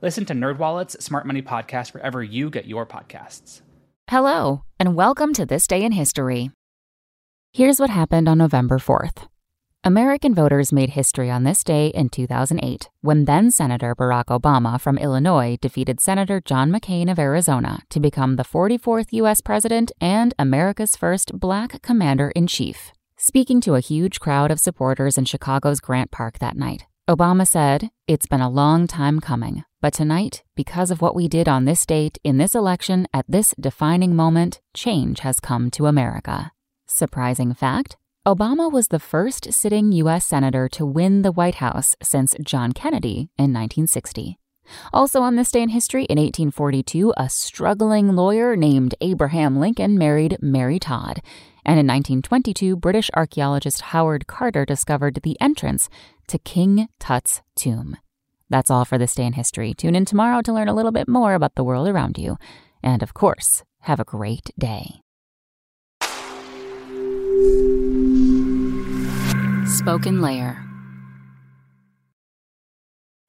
Listen to NerdWallet's Smart Money Podcast wherever you get your podcasts. Hello, and welcome to This Day in History. Here's what happened on November 4th. American voters made history on this day in 2008 when then Senator Barack Obama from Illinois defeated Senator John McCain of Arizona to become the 44th U.S. President and America's first black commander in chief. Speaking to a huge crowd of supporters in Chicago's Grant Park that night, Obama said, It's been a long time coming, but tonight, because of what we did on this date in this election at this defining moment, change has come to America. Surprising fact Obama was the first sitting U.S. Senator to win the White House since John Kennedy in 1960. Also on this day in history, in 1842, a struggling lawyer named Abraham Lincoln married Mary Todd. And in 1922, British archaeologist Howard Carter discovered the entrance to King Tut's tomb. That's all for this day in history. Tune in tomorrow to learn a little bit more about the world around you. And of course, have a great day. Spoken Layer.